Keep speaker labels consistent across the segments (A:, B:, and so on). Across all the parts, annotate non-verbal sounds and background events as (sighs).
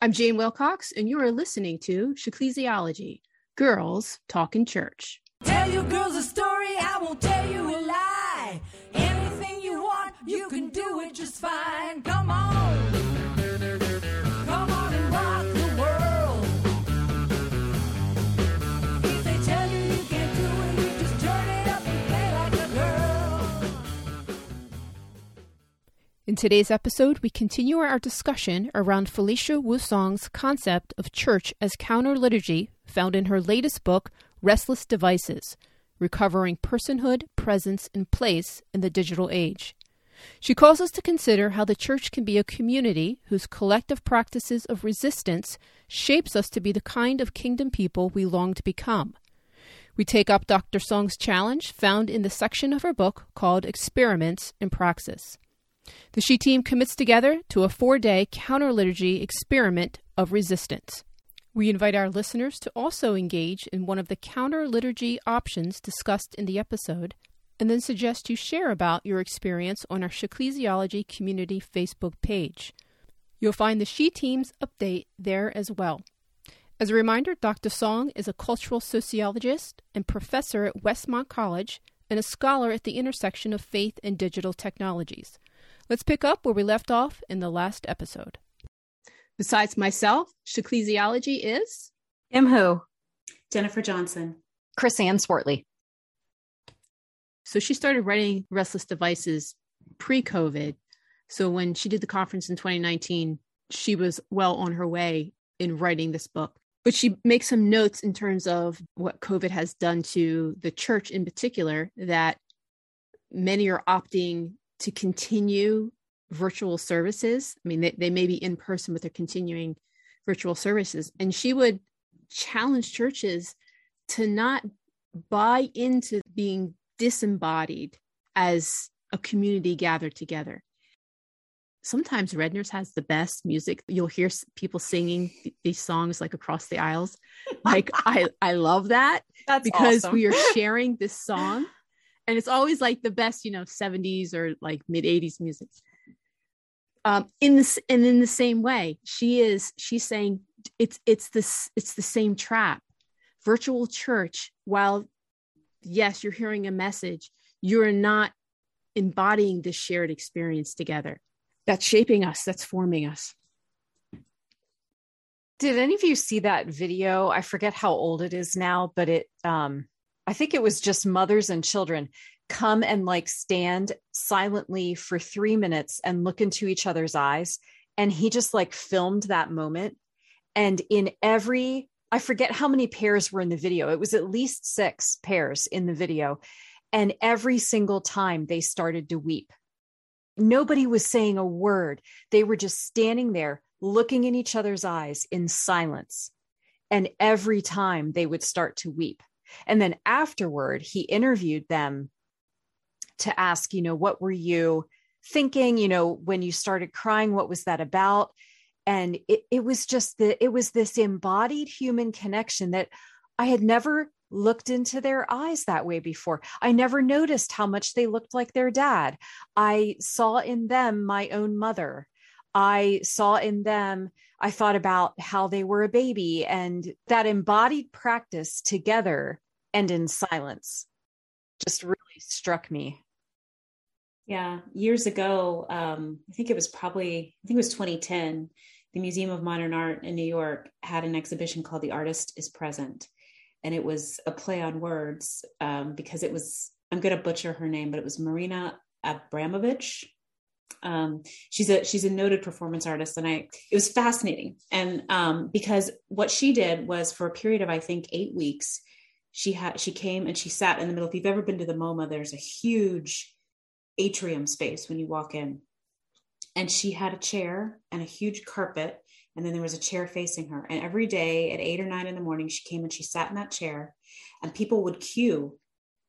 A: I'm Jane Wilcox, and you are listening to Shecclesiology Girls Talking Church.
B: Tell you girls a story, I won't tell you a lie. Anything you want, you can do it just fine. Come on.
A: In today's episode, we continue our discussion around Felicia Wu Song's concept of church as counter liturgy found in her latest book, Restless Devices Recovering Personhood, Presence, and Place in the Digital Age. She calls us to consider how the church can be a community whose collective practices of resistance shapes us to be the kind of kingdom people we long to become. We take up Dr. Song's challenge found in the section of her book called Experiments in Praxis. The She team commits together to a four day counter liturgy experiment of resistance. We invite our listeners to also engage in one of the counter liturgy options discussed in the episode, and then suggest you share about your experience on our Shecclesiology Community Facebook page. You'll find the She Team's update there as well. As a reminder, Dr. Song is a cultural sociologist and professor at Westmont College and a scholar at the intersection of faith and digital technologies. Let's pick up where we left off in the last episode. Besides myself, Shecclesiology is
C: Im Who,
D: Jennifer Johnson.
C: Chrisanne Swartley.
A: so she started writing Restless Devices pre-COVID. So when she did the conference in 2019, she was well on her way in writing this book. But she makes some notes in terms of what COVID has done to the church in particular, that many are opting to continue virtual services. I mean, they, they may be in person, but they're continuing virtual services. And she would challenge churches to not buy into being disembodied as a community gathered together. Sometimes Redner's has the best music. You'll hear people singing these songs like across the aisles. Like I, I love that (laughs)
C: That's
A: because
C: awesome.
A: we are sharing this song and it's always like the best you know 70s or like mid 80s music. Um in this and in the same way she is she's saying it's it's this it's the same trap. Virtual church while yes you're hearing a message you're not embodying this shared experience together. That's shaping us. That's forming us.
C: Did any of you see that video? I forget how old it is now, but it um I think it was just mothers and children come and like stand silently for 3 minutes and look into each other's eyes and he just like filmed that moment and in every I forget how many pairs were in the video. It was at least 6 pairs in the video and every single time they started to weep. Nobody was saying a word. They were just standing there looking in each other's eyes in silence. And every time they would start to weep. And then afterward, he interviewed them to ask, you know, what were you thinking? You know, when you started crying, what was that about? And it, it was just the, it was this embodied human connection that I had never looked into their eyes that way before. I never noticed how much they looked like their dad. I saw in them my own mother. I saw in them, I thought about how they were a baby and that embodied practice together and in silence just really struck me.
D: Yeah, years ago, um, I think it was probably, I think it was 2010, the Museum of Modern Art in New York had an exhibition called The Artist is Present. And it was a play on words um, because it was, I'm going to butcher her name, but it was Marina Abramovich. Um, she's a she's a noted performance artist, and I it was fascinating. And um, because what she did was for a period of I think eight weeks, she had she came and she sat in the middle. If you've ever been to the MoMA, there's a huge atrium space when you walk in. And she had a chair and a huge carpet, and then there was a chair facing her. And every day at eight or nine in the morning, she came and she sat in that chair, and people would queue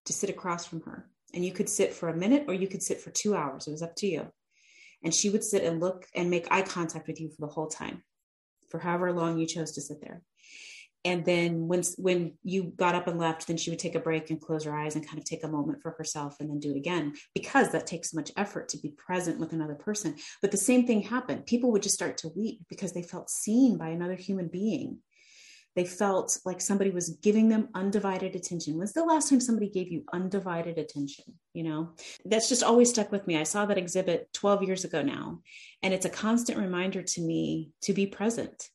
D: to sit across from her. And you could sit for a minute or you could sit for two hours. It was up to you. And she would sit and look and make eye contact with you for the whole time, for however long you chose to sit there. and then when when you got up and left then she would take a break and close her eyes and kind of take a moment for herself and then do it again because that takes much effort to be present with another person. But the same thing happened. People would just start to weep because they felt seen by another human being they felt like somebody was giving them undivided attention. When's the last time somebody gave you undivided attention you know? That's just always stuck with me. I saw that exhibit 12 years ago now and it's a constant reminder to me to be present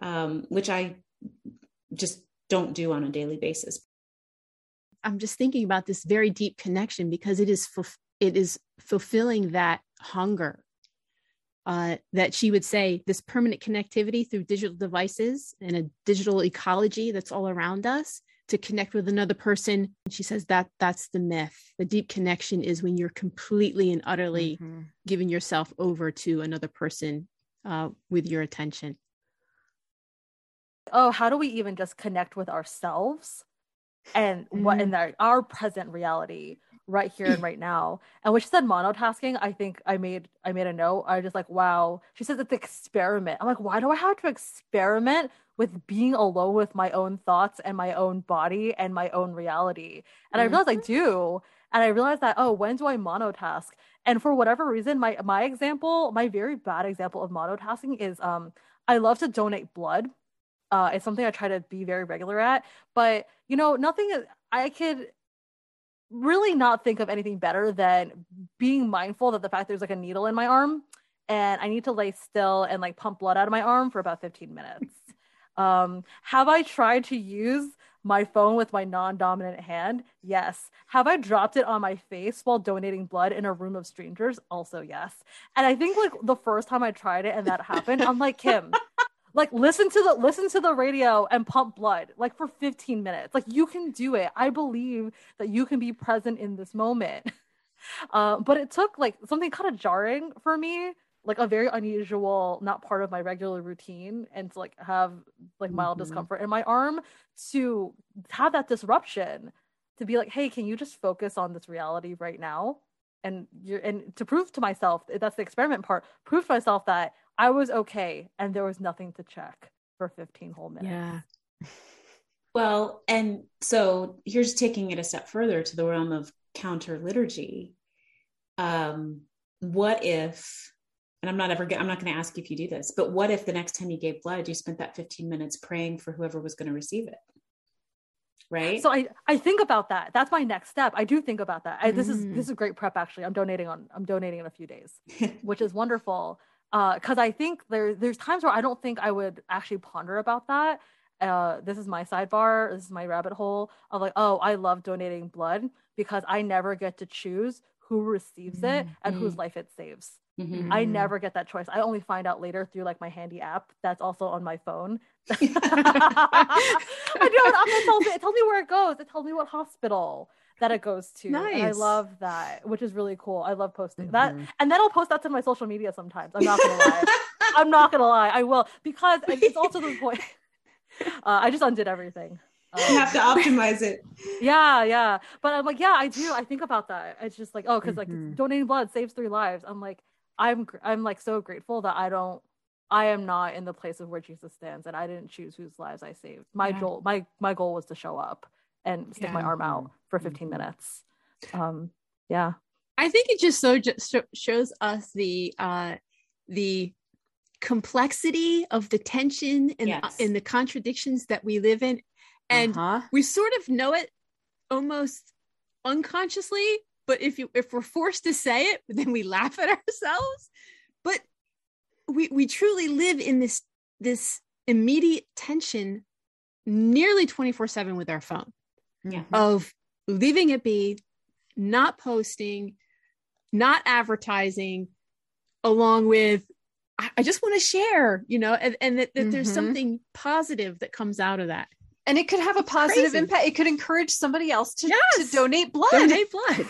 D: um, which i just don't do on a daily basis.
A: I'm just thinking about this very deep connection because it is fulf- it is fulfilling that hunger uh, that she would say this permanent connectivity through digital devices and a digital ecology that's all around us to connect with another person. And she says that that's the myth. The deep connection is when you're completely and utterly mm-hmm. giving yourself over to another person uh, with your attention
E: oh, how do we even just connect with ourselves and mm-hmm. what in mm-hmm. our, our present reality right here and right now. And when she said monotasking, I think I made I made a note. I was just like, wow. She says it's experiment. I'm like, why do I have to experiment with being alone with my own thoughts and my own body and my own reality? And mm-hmm. I realized I do. And I realized that, oh, when do I monotask? And for whatever reason, my my example, my very bad example of monotasking is um I love to donate blood uh, it's something I try to be very regular at. But you know, nothing I could really not think of anything better than being mindful that the fact there's like a needle in my arm and I need to lay still and like pump blood out of my arm for about 15 minutes. (laughs) um, have I tried to use my phone with my non-dominant hand? Yes. Have I dropped it on my face while donating blood in a room of strangers? Also yes. And I think like the first time I tried it and that happened, I'm like, Kim, like listen to the listen to the radio and pump blood like for 15 minutes. Like you can do it. I believe that you can be present in this moment. (laughs) Uh, but it took like something kind of jarring for me like a very unusual not part of my regular routine and to like have like mild mm-hmm. discomfort in my arm to have that disruption to be like hey can you just focus on this reality right now? And you're and to prove to myself that's the experiment part prove to myself that I was okay and there was nothing to check for 15 whole minutes.
A: Yeah. (laughs)
D: Well, and so here's taking it a step further to the realm of counter liturgy. Um, what if, and I'm not ever, I'm not going to ask you if you do this, but what if the next time you gave blood, you spent that 15 minutes praying for whoever was going to receive it? Right.
E: So I, I think about that. That's my next step. I do think about that. I, this is, this is great prep. Actually, I'm donating on, I'm donating in a few days, (laughs) which is wonderful because uh, I think there there's times where I don't think I would actually ponder about that. Uh, this is my sidebar. This is my rabbit hole of like, oh, I love donating blood because I never get to choose who receives mm-hmm. it and whose mm-hmm. life it saves. Mm-hmm. I never get that choice. I only find out later through like my handy app that's also on my phone. (laughs) (laughs) I do. It tells, me, it tells me where it goes. It tells me what hospital that it goes to. Nice. I love that, which is really cool. I love posting mm-hmm. that. And then I'll post that to my social media sometimes. I'm not gonna lie. (laughs) I'm not gonna lie. I will because it's also the (laughs) point. (laughs) Uh, I just undid everything.
D: Um, you have to optimize it.
E: Yeah, yeah. But I'm like, yeah, I do. I think about that. It's just like, oh, because mm-hmm. like donating blood saves three lives. I'm like, I'm I'm like so grateful that I don't I am not in the place of where Jesus stands and I didn't choose whose lives I saved. My yeah. goal my my goal was to show up and stick yeah. my arm out for 15 mm-hmm. minutes. Um, yeah.
A: I think it just so just shows us the uh, the complexity of the tension and yes. in the contradictions that we live in, and uh-huh. we sort of know it almost unconsciously. But if you if we're forced to say it, then we laugh at ourselves. But we we truly live in this this immediate tension nearly 24 7 with our phone yeah. of leaving it be, not posting, not advertising, along with I, just want to share, you know, and, and that, that mm-hmm. there's something positive that comes out of that.
C: And it could have a positive Crazy. impact. It could encourage somebody else to, yes. to donate blood.
A: Donate blood.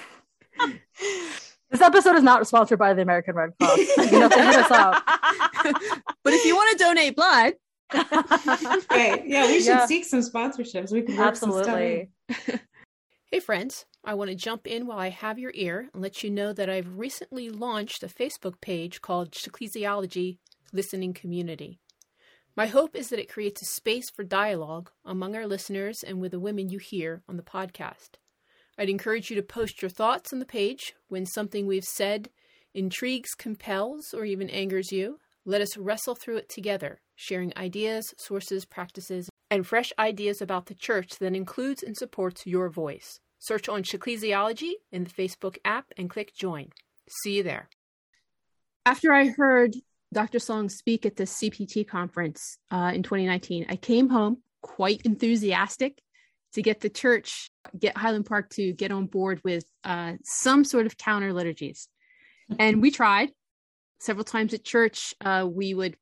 A: (laughs)
E: this episode is not sponsored by the American Red Cross. (laughs) You know, hit us up.
A: but if you want to donate blood, (laughs)
D: right. Yeah, we should yeah. seek some sponsorships. We can absolutely.
A: Hey, friends. I want to jump in while I have your ear and let you know that I've recently launched a Facebook page called Shecclesiology Listening Community. My hope is that it creates a space for dialogue among our listeners and with the women you hear on the podcast. I'd encourage you to post your thoughts on the page when something we've said intrigues, compels, or even angers you. Let us wrestle through it together, sharing ideas, sources, practices, and fresh ideas about the church that includes and supports your voice. Search on Shecclesiology in the Facebook app and click join. See you there. After I heard Dr. Song speak at the CPT conference uh, in 2019, I came home quite enthusiastic to get the church, get Highland Park to get on board with uh, some sort of counter liturgies. And we tried several times at church. Uh, we would,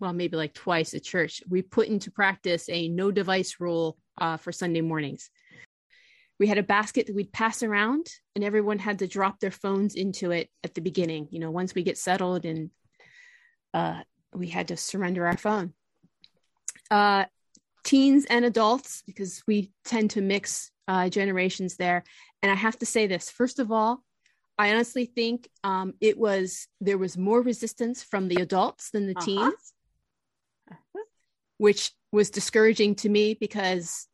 A: well, maybe like twice at church, we put into practice a no device rule uh, for Sunday mornings. We had a basket that we'd pass around, and everyone had to drop their phones into it at the beginning. You know, once we get settled and uh, we had to surrender our phone. Uh, teens and adults, because we tend to mix uh, generations there. And I have to say this first of all, I honestly think um, it was there was more resistance from the adults than the
C: Uh-huh.
A: teens, which was discouraging to me because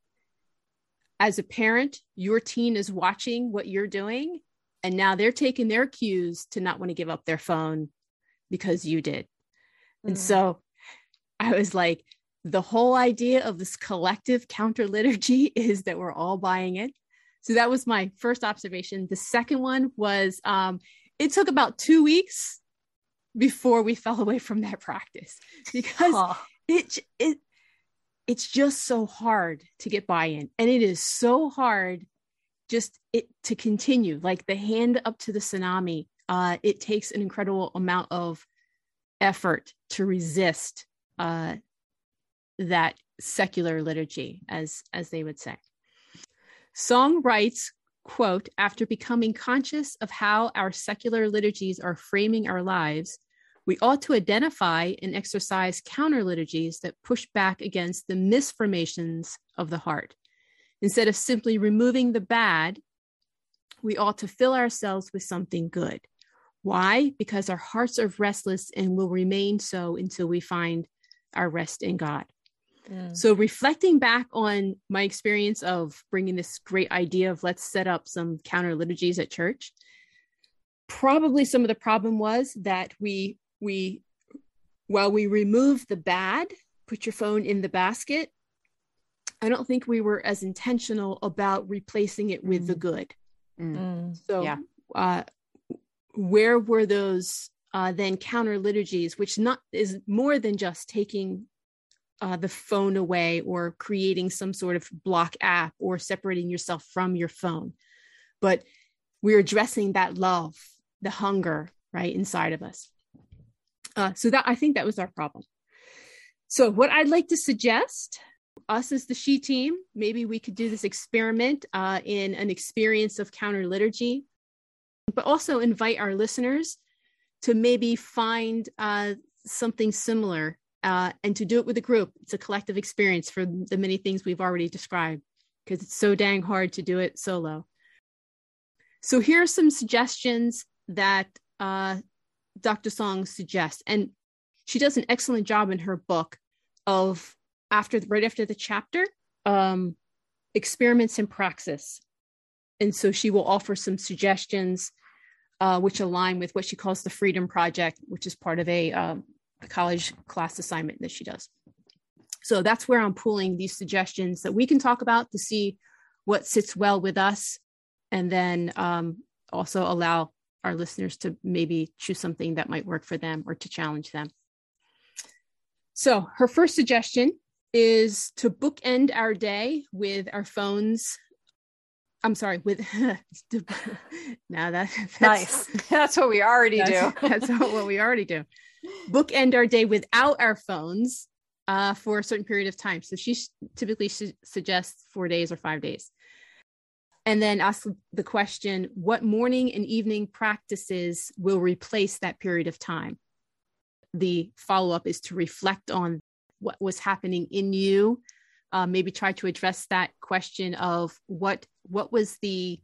A: as a parent, your teen is watching what you're doing, and now they're taking their cues to not want to give up their phone because you did. And
E: Mm.
A: so I was like, the whole idea of this collective counter liturgy (laughs) is that we're all buying it. So that was my first observation. The second one was um, it took about two weeks before we fell away from that practice. Because it it it's just so hard to get buy-in. And it is so hard just it to continue. Like the hand up to the tsunami uh it takes an incredible amount of effort to resist uh that secular liturgy as as they would say. Song writes quote after becoming conscious of how our secular liturgies are framing our lives we ought to identify and exercise counter liturgies that push back against the misformations of the heart. Instead of simply removing the bad, we ought to fill ourselves with something good. Why? Because our hearts are restless and will remain so until we find our rest in God.
E: Mm.
A: So, reflecting back on my experience of bringing this great idea of let's set up some counter liturgies at church, probably some of the problem was that we we while we removed the bad, put your phone in the basket. I don't think we were as intentional about replacing it with the good.
E: Mm.
A: So,
C: Yeah.
A: uh, where were those uh, then counter liturgies, which not is more than just taking uh, the phone away or creating some sort of block app or separating yourself from your phone, but we're addressing that love, the hunger, right inside of us. Uh, so that I think that was our problem. So what I'd like to suggest us as the she team maybe we could do this experiment uh, in an experience of counter liturgy but also invite our listeners to maybe find uh, something similar uh, and to do it with a group it's a collective experience for the many things we've already described because it's so dang hard to do it solo so here are some suggestions that uh, dr song suggests. And she does an excellent job in her book of after right after the chapter um experiments in praxis. And so she will offer some suggestions uh, which align with what she calls the freedom project which is part of a, um, a college class assignment that she does. So that's where i'm pulling these suggestions that we can talk about to see what sits well with us and then um, also allow our listeners to maybe choose something that might work for them or to challenge them so her first suggestion is to bookend our day with our phones. I'm sorry, with (laughs) now that that's,
E: Nice. (laughs)
C: That's what we already do.
A: that's, (laughs) that's what we already do. Bookend our day without our phones uh, for a certain period of time. So she typically su- suggests four days or five days. And then ask the question what morning and evening practices will replace that period of time? The follow up is to reflect on what was happening in you. Uh, maybe try to address that question of what what was the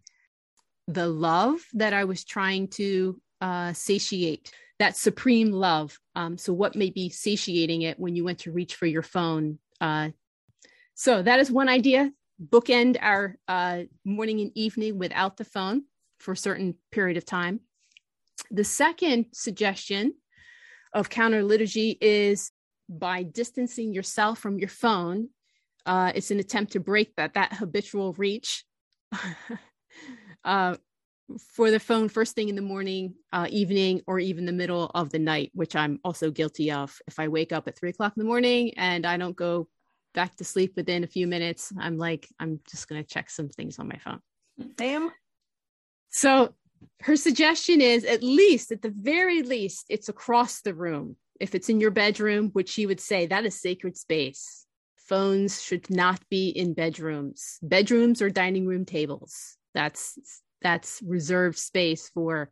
A: the love that I was trying to uh, satiate that supreme love. Um, so, what may be satiating it when you went to reach for your phone? Uh, so, that is one idea. Bookend our uh, morning and evening without the phone for a certain period of time. The second suggestion of counter liturgy is by distancing yourself from your phone. Uh, it's an attempt to break that that habitual reach (laughs) uh, for the phone first thing in the morning, uh, evening, or even the middle of the night, which I'm also guilty of. If I wake up at three o'clock in the morning and I don't go back to sleep within a few minutes, I'm like, I'm just going to check some things on my phone.
E: Same.
A: So her suggestion is at least, at the very least, it's across the room. If it's in your bedroom, which she would say that is sacred space. Phones should not be in bedrooms. Bedrooms or dining room tables. That's that's reserved space for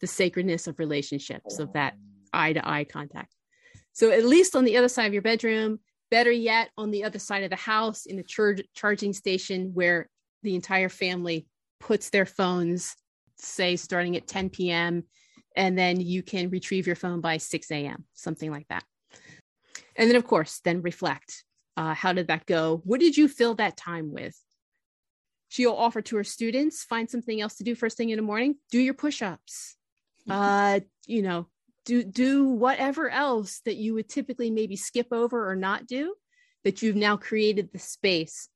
A: the sacredness of relationships, of that eye to eye contact. So at least on the other side of your bedroom, better yet, on the other side of the house in the char- charging station where the entire family puts their phones, say starting at 10 p.m., and then you can retrieve your phone by 6 a.m., something like that. And then, of course, then reflect. Uh, how did that go? What did you fill that time with? She'll offer to her students find something else to do first thing in the morning. Do your push-ups. Uh, you know, do do whatever else that you would typically maybe skip over or not do. That you've now created the space,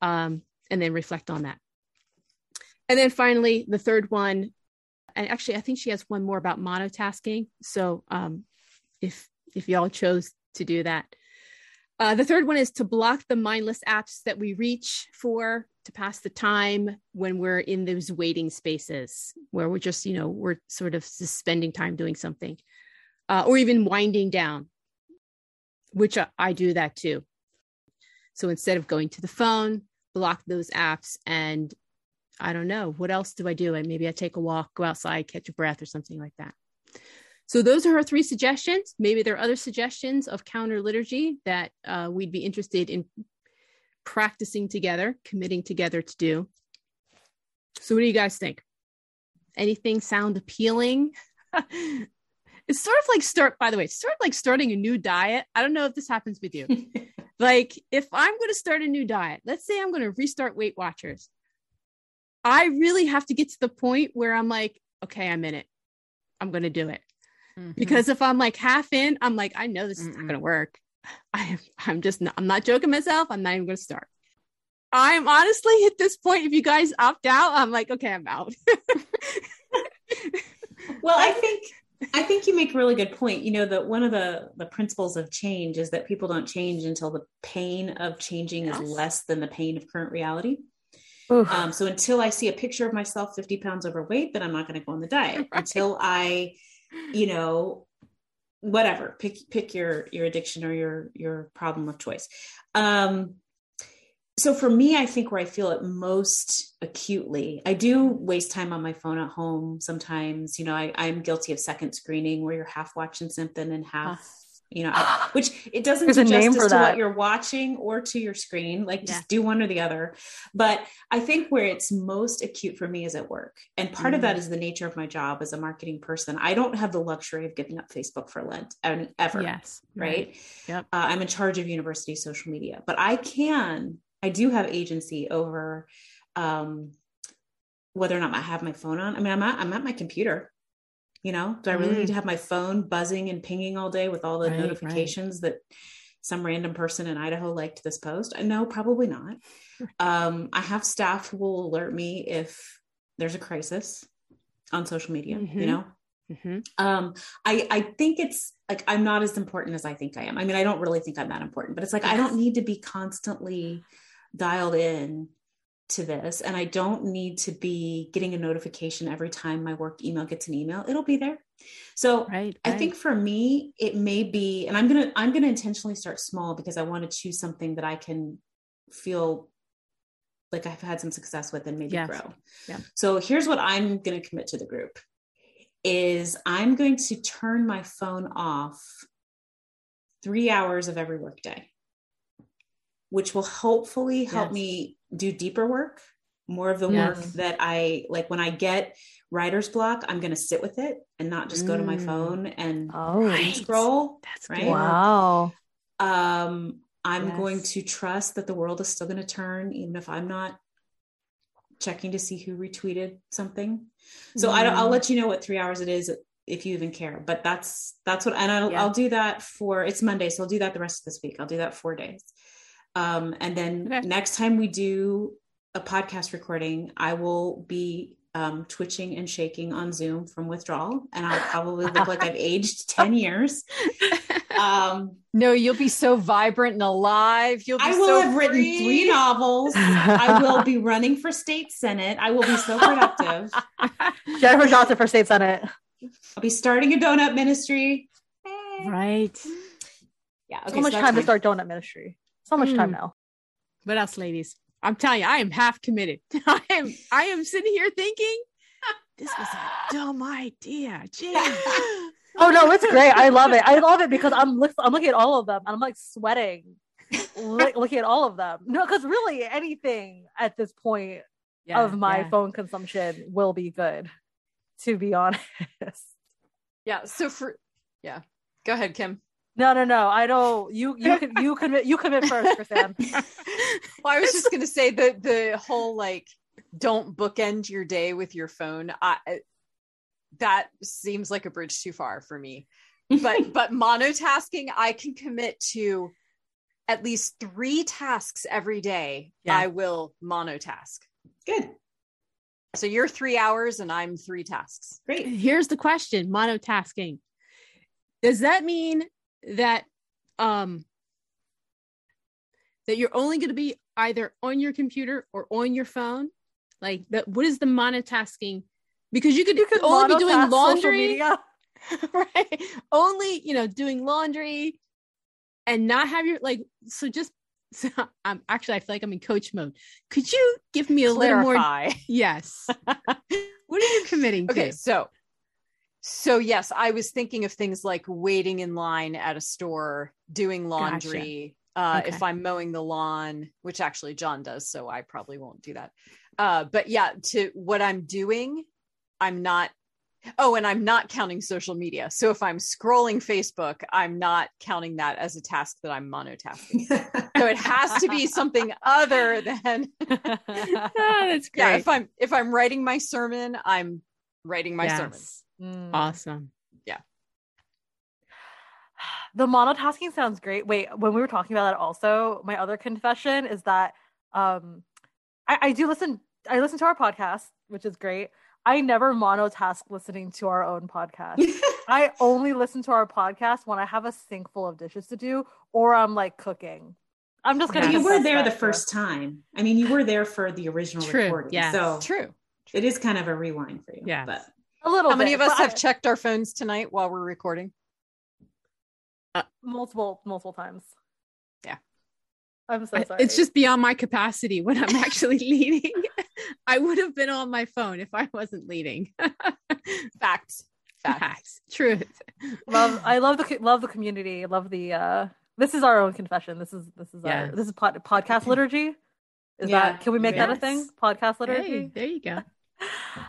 A: um, and then reflect on that. And then finally, the third one, and actually, I think she has one more about monotasking. So um, if if y'all chose to do that, uh, the third one is to block the mindless apps that we reach for to pass the time when we're in those waiting spaces where we're just, you know, we're sort of spending time doing something, uh, or even winding down, which I, I do that too. So instead of going to the phone, block those apps and I don't know. What else do I do? And maybe I take a walk, go outside, catch a breath, or something like that. So those are her three suggestions. Maybe there are other suggestions of counter liturgy that uh, we'd be interested in practicing together, committing together to do. So what do you guys think? Anything sound appealing? (laughs) it's sort of like start by the way, it's sort of like starting a new diet. I don't know if this happens with you. (laughs) like if I'm going to start a new diet, let's say I'm going to restart Weight Watchers I really have to get to the point where I'm like, okay, I'm in it. I'm going to do it. Mm-hmm. Because if I'm like half in, I'm like, I know this is not going to work. (laughs) I, I'm just not, I'm not joking myself. I'm not even going to start. I'm honestly at this point, if you guys opt out, I'm like, okay, I'm out. (laughs)
D: well, I think I think you make a really good point. You know that one of the the principles of change is that people don't change until the pain of changing yes. is less than the pain of current reality. Um, so until I see a picture of myself 50 pounds overweight, then I'm not going to go on the diet (laughs) right. until I, you know, whatever, pick, pick your, your addiction or your, your problem of choice. Um, so for me, I think where I feel it most acutely, I do waste time on my phone at home. Sometimes, you know, I, I'm guilty of second screening where you're half watching something and half you know, (sighs) which it doesn't There's do justice to that. what you're watching or to your screen. Like just yeah. do one or the other. But I think where it's most acute for me is at work. And part mm. of that mm. the nature of my job as a marketing person. I don't have the luxury of giving up Facebook for Lent and ever.
A: Yes.
D: Right. right. Yep. Uh, I'm in charge of university social media, but I can, I do have agency over um, whether or not I have my phone on. I mean, I'm at, I'm at my computer you know do i really mm. need to have my phone buzzing and pinging all day with all the right, notifications right. that some random person in idaho liked this post no probably not um, i have staff who will alert me if there's a crisis on social media mm-hmm. you know mm-hmm. um, I, I think it's like i'm not as important as i think i am i mean i don't really think i'm that important but it's like yes. i don't need to be constantly dialed in to this and I don't need to be getting a notification every time my work email gets an email. It'll be there. So right, right. I think for me, it may be, and I'm gonna I'm gonna intentionally start small because I want to choose something that I can feel like I've had some success with and maybe yes. grow. Yeah. So here's what I'm gonna commit to the group is I'm going to turn my phone off three hours of every workday, which will hopefully help yes. me do deeper work more of the
A: Yes.
D: work that I like when I get writer's block, I'm going to sit with it and not just go to my
A: Mm.
D: phone and
E: Oh,
A: Right.
D: scroll.
A: That's
D: Right?
A: good.
E: wow.
D: Um, I'm
A: Yes.
D: going to trust that the world is still going to turn, even if I'm not checking to see who retweeted something. So I don't, I'll
A: Mm.
D: let you know what three hours it is if you even care. But that's that's what, and I'll,
A: Yeah.
D: I'll do that for it's Monday, so I'll do that the rest of this week. I'll do that four days. Um, and then
A: Okay.
D: next time we do a podcast recording, I will be um, twitching and shaking on Zoom from withdrawal, and I'll probably look like I've (laughs) aged ten years. Um,
C: No, you'll be so vibrant and alive. You'll be
D: I will
C: so
D: have written
C: free.
D: three novels. I will be (laughs) running for state senate. I will be so productive. (laughs)
E: Jennifer Johnson for state senate.
D: I'll be starting a donut ministry.
A: Right.
D: Yeah.
E: so much
D: that's
E: time to start donut ministry. So much time
A: Mm.
E: now.
A: What else, ladies? I'm telling you, I am half committed. (laughs) I am. I am sitting here thinking, this was a (gasps) dumb idea. Gee. (laughs)
E: Oh no, it's great. I love it. I (laughs) love it because I'm look, I'm looking at all of them and I'm like sweating, look, looking at all of them. No, because really anything at this point
A: Yeah,
E: of my
A: yeah.
E: phone consumption will be good. To be honest.
C: Yeah. So for yeah, go ahead, Kim.
E: No, no, no. I don't. You, you can, you commit, you commit first, Chrisanne. (laughs)
C: Well, I was just gonna say the the whole like don't bookend your day with your phone. I that seems like a bridge too far for me. But (laughs) but monotasking, I can commit to at least three tasks every day.
A: Yeah.
C: I will monotask.
D: Good.
C: So you're three hours and I'm three tasks.
D: Great.
A: Here's the question: monotasking. Does that mean that um that you're only going to be either on your computer or on your phone? Like, that, what is the monotasking? Because you could,
E: You could
A: only be doing laundry, (laughs) right? Only you know doing laundry, and not have your like. So just, so (laughs) I'm actually I feel like I'm in coach mode. Could you give me a little more? Yes. (laughs) what are you committing
C: Okay,
A: to?
C: so so yes, I was thinking of things like waiting in line at a store, doing laundry, uh
A: Okay.
C: if I'm mowing the lawn, which actually John does, so I probably won't do that. Uh but yeah, to what I'm doing, I'm not Oh, and I'm not counting social media. So if I'm scrolling Facebook, I'm not counting that as a task that I'm monotasking. (laughs) So it has to be something other than
A: Ah, (laughs) (laughs) that's great.
C: yeah, if I'm if I'm writing my sermon, I'm writing my sermon.
A: Yes.
E: Mm.
A: Awesome. Yeah. (sighs)
E: The monotasking sounds great. Wait, when we were talking about that, also, my other confession is that um, I, I do listen. I listen to our podcast, which is great. I never monotask listening to our own podcast. (laughs) I only listen to our podcast when I have a sink full of dishes to do, or I'm like cooking. I'm just gonna.
A: Yes.
D: you were there
E: that
D: the
E: here.
D: first time. I mean, you were there for the original
A: True,
D: recording.
A: yes.
D: So
C: True.
D: it is kind of a rewind for you.
A: Yeah,
D: But
E: A little.
C: How many
E: bit,
C: of us
E: but
C: have
E: I-
C: checked our phones tonight while we're recording?
E: multiple, multiple times?
C: Yeah.
E: I'm so sorry.
A: It's just beyond my capacity when I'm actually (laughs) leading. I would have been on my phone if I wasn't leading. (laughs)
C: Facts. Facts.
A: Facts. Truth.
E: love. I love the love the community. Love the. uh This is our own confession. This is this is our this is pod, podcast liturgy. Is
D: Yeah.
E: that can we make that a thing? Podcast liturgy.
A: Hey, there you go. (laughs)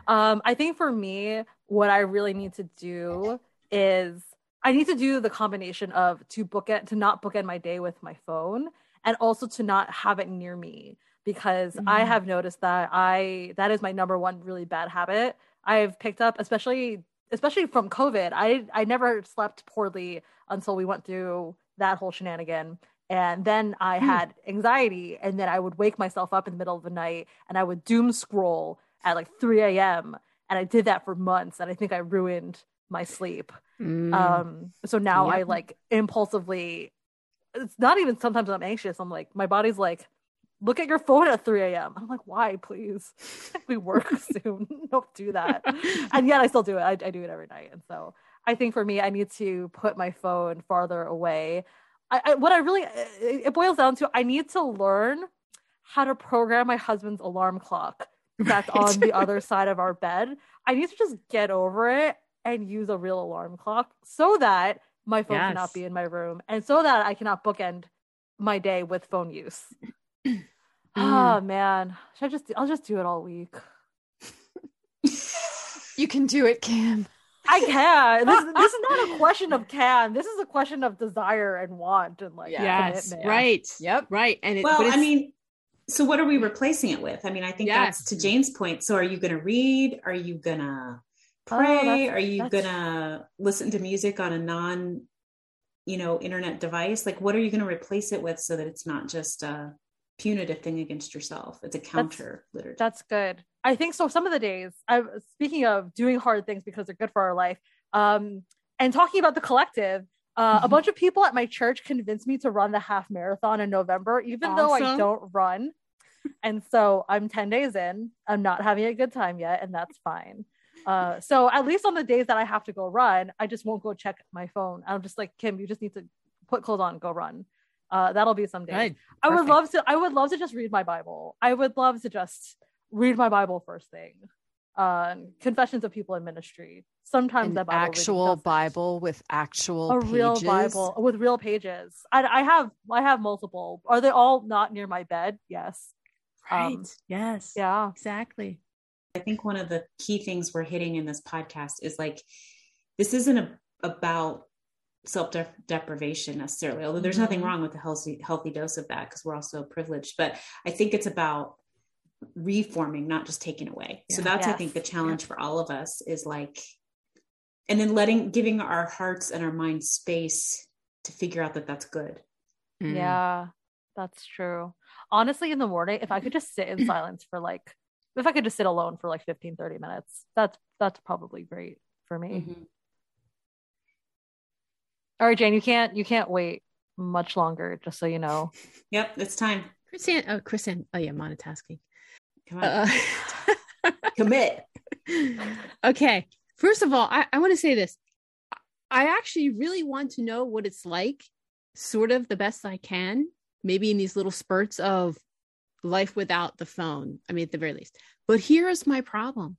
E: Um, I think for me, what I really need to do is I need to do the combination of to book it to not bookend my day with my phone and also to not have it near me because I
A: Mhm.
E: have noticed that I that is my number one really bad habit. I've picked up, especially especially from COVID. I I never slept poorly until we went through that whole shenanigan. And then I
A: Hmm.
E: had anxiety, and then I would wake myself up in the middle of the night and I would doom scroll at like 3 a.m. And I did that for months, and I think I ruined my sleep.
A: Mm.
E: Um, so now I like impulsively, it's not even sometimes I'm anxious. I'm like, my body's like, look at your phone at 3 a.m. I'm like, why, please? (laughs) we work (laughs) soon. (laughs) Don't do that. And yet I still do it. I, I do it every night. And so I think for me, I need to put my phone farther away. I, I what I really it it boils down to I need to learn how to program my husband's alarm clock that's (laughs)
A: Right.
E: on the other side of our bed. I need to just get over it and use a real alarm clock so that my phone
A: Yes.
E: cannot be in my room and so that I cannot bookend my day with phone use. Oh (clears throat) man, should I just? I'll just do it all week.
C: You can do it, Kim.
E: I can. This, (laughs) this is not a question of can. This is a question of desire and want and like
A: yes,
E: commitment.
A: right,
C: Yep.
A: right. And it,
D: well
A: but
D: i mean so what are we replacing it with i mean i think
A: Yes.
D: that's to jane's point so are you going to read are you going to
E: Oh,
D: pray
E: that's-
D: are you going to listen to music on a non you know internet device like what are you going to replace it with so that it's not just a punitive thing against yourself it's a counter liturgy
E: That's good. I think so. Some of the days, I'm speaking of doing hard things because they're good for our life, um, and talking about the collective. Uh, a bunch of people at my church convinced me to run the half marathon in November, even though I don't run. And so I'm 10 days in. I'm not having a good time yet, and that's fine. Uh, so at least on the days that I have to go run, I just won't go check my phone. I'm just like, Kim, you just need to put clothes on, go run. Uh, that'll be some days. I would love to. I would love to just read my Bible. I would love to just read my Bible first thing. Uh, Confessions of People in Ministry. Sometimes
C: An actual Bible with actual
E: a real. Bible with real pages. I, I have I have multiple. Are they all not near my bed? Yes.
A: Right.
E: Um,
A: yes.
E: Yeah.
A: Exactly.
D: I think one of the key things we're hitting in this podcast is like this isn't a, about self deprivation necessarily, although there's nothing
E: Mhm.
D: wrong with a healthy healthy dose of that because we're all so privileged. But I think it's about reforming, not just taking away. So
A: Yeah.
D: that's I think the challenge for all of us is like, and then letting giving our hearts and our minds space to figure out that that's good.
A: Mm.
E: Yeah. That's true. Honestly, in the morning, if I could just sit in (clears throat) silence for like if I could just sit alone for like 15, 30 minutes, that's that's probably great for me.
D: Mhm.
E: All right, Jane, you can't you can't wait much longer, just so you know. (laughs)
D: Yep, it's time.
A: Chrisanne, oh, Chrisanne, oh yeah, monotasking.
D: Come on,
A: Uh, (laughs)
D: commit.
A: okay. First of all, I, I want to say this. I actually really want to know what it's like, sort of the best I can, maybe in these little spurts of life without the phone. I mean, at the very least. But here's my problem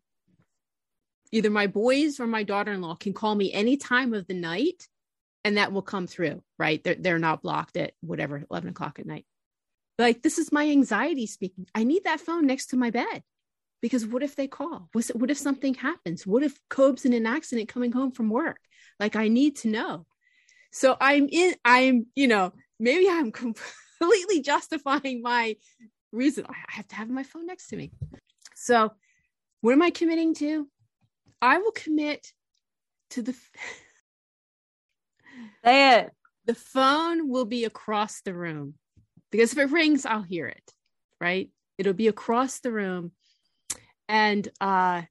A: either my boys or my daughter in law can call me any time of the night, and that will come through, right? They're, they're not blocked at whatever, 11 o'clock at night. Like, this is my anxiety speaking. I need that phone next to my bed because what if they call? What if something happens? What if Cobe's in an accident coming home from work? Like I need to know. So I'm in, I'm, you know, maybe I'm (laughs) completely justifying my reason. I have to have my phone next to me. So what am I committing to? I will commit to the,
E: Say it.
A: the phone will be across the room because if it rings, I'll hear it, right? It'll be across the room. And uh,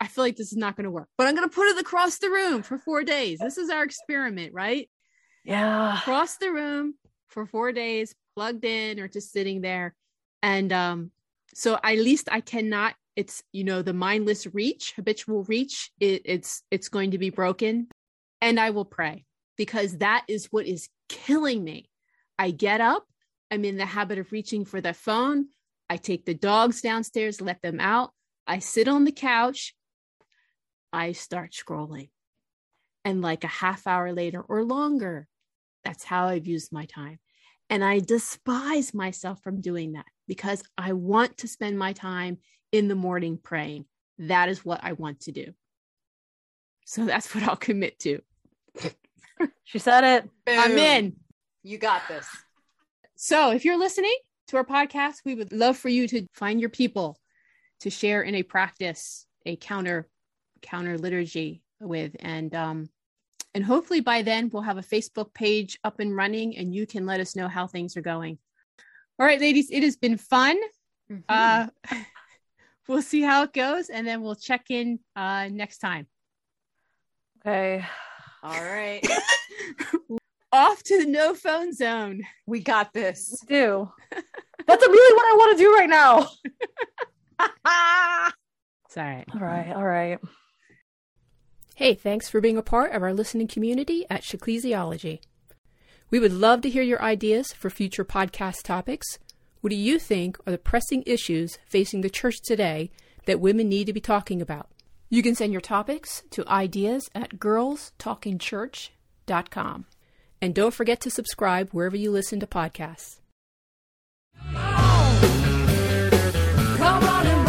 A: I feel like this is not going to work, but I'm going to put it across the room for four days. This is our experiment, right?
E: Yeah.
A: Across the room for four days, plugged in or just sitting there. And um, so at least I cannot, it's, you know, the mindless reach, habitual reach, it, it's, it's going to be broken. And I will pray because that is what is killing me. I get up, I'm in the habit of reaching for the phone. I take the dogs downstairs, let them out. I sit on the couch. I start scrolling. And like a half hour later or longer, that's how I've used my time. And I despise myself from doing that because I want to spend my time in the morning praying. That is what I want to do. So that's what I'll commit to. (laughs)
E: She said it.
A: I'm in.
C: You got this.
A: So if you're listening to our podcast, we would love for you to find your people to share in a practice, a counter counter liturgy with. And um and hopefully by then we'll have a Facebook page up and running and you can let us know how things are going. All right, ladies, it has been fun. Uh (laughs) we'll see how it goes and then we'll check in uh next time.
E: Okay.
C: All right. (laughs)
A: Off to the no phone zone.
C: we got this.
E: Do. (laughs) That's really what I want to do right now.
A: It's all right.
E: All right. All right.
A: Hey, thanks for being a part of our listening community at Shecclesiology. We would love to hear your ideas for future podcast topics. What do you think are the pressing issues facing the church today that women need to be talking about? You can send your topics to ideas at girlstalkingchurch.com. And don't forget to subscribe wherever you listen to podcasts.
B: Come on,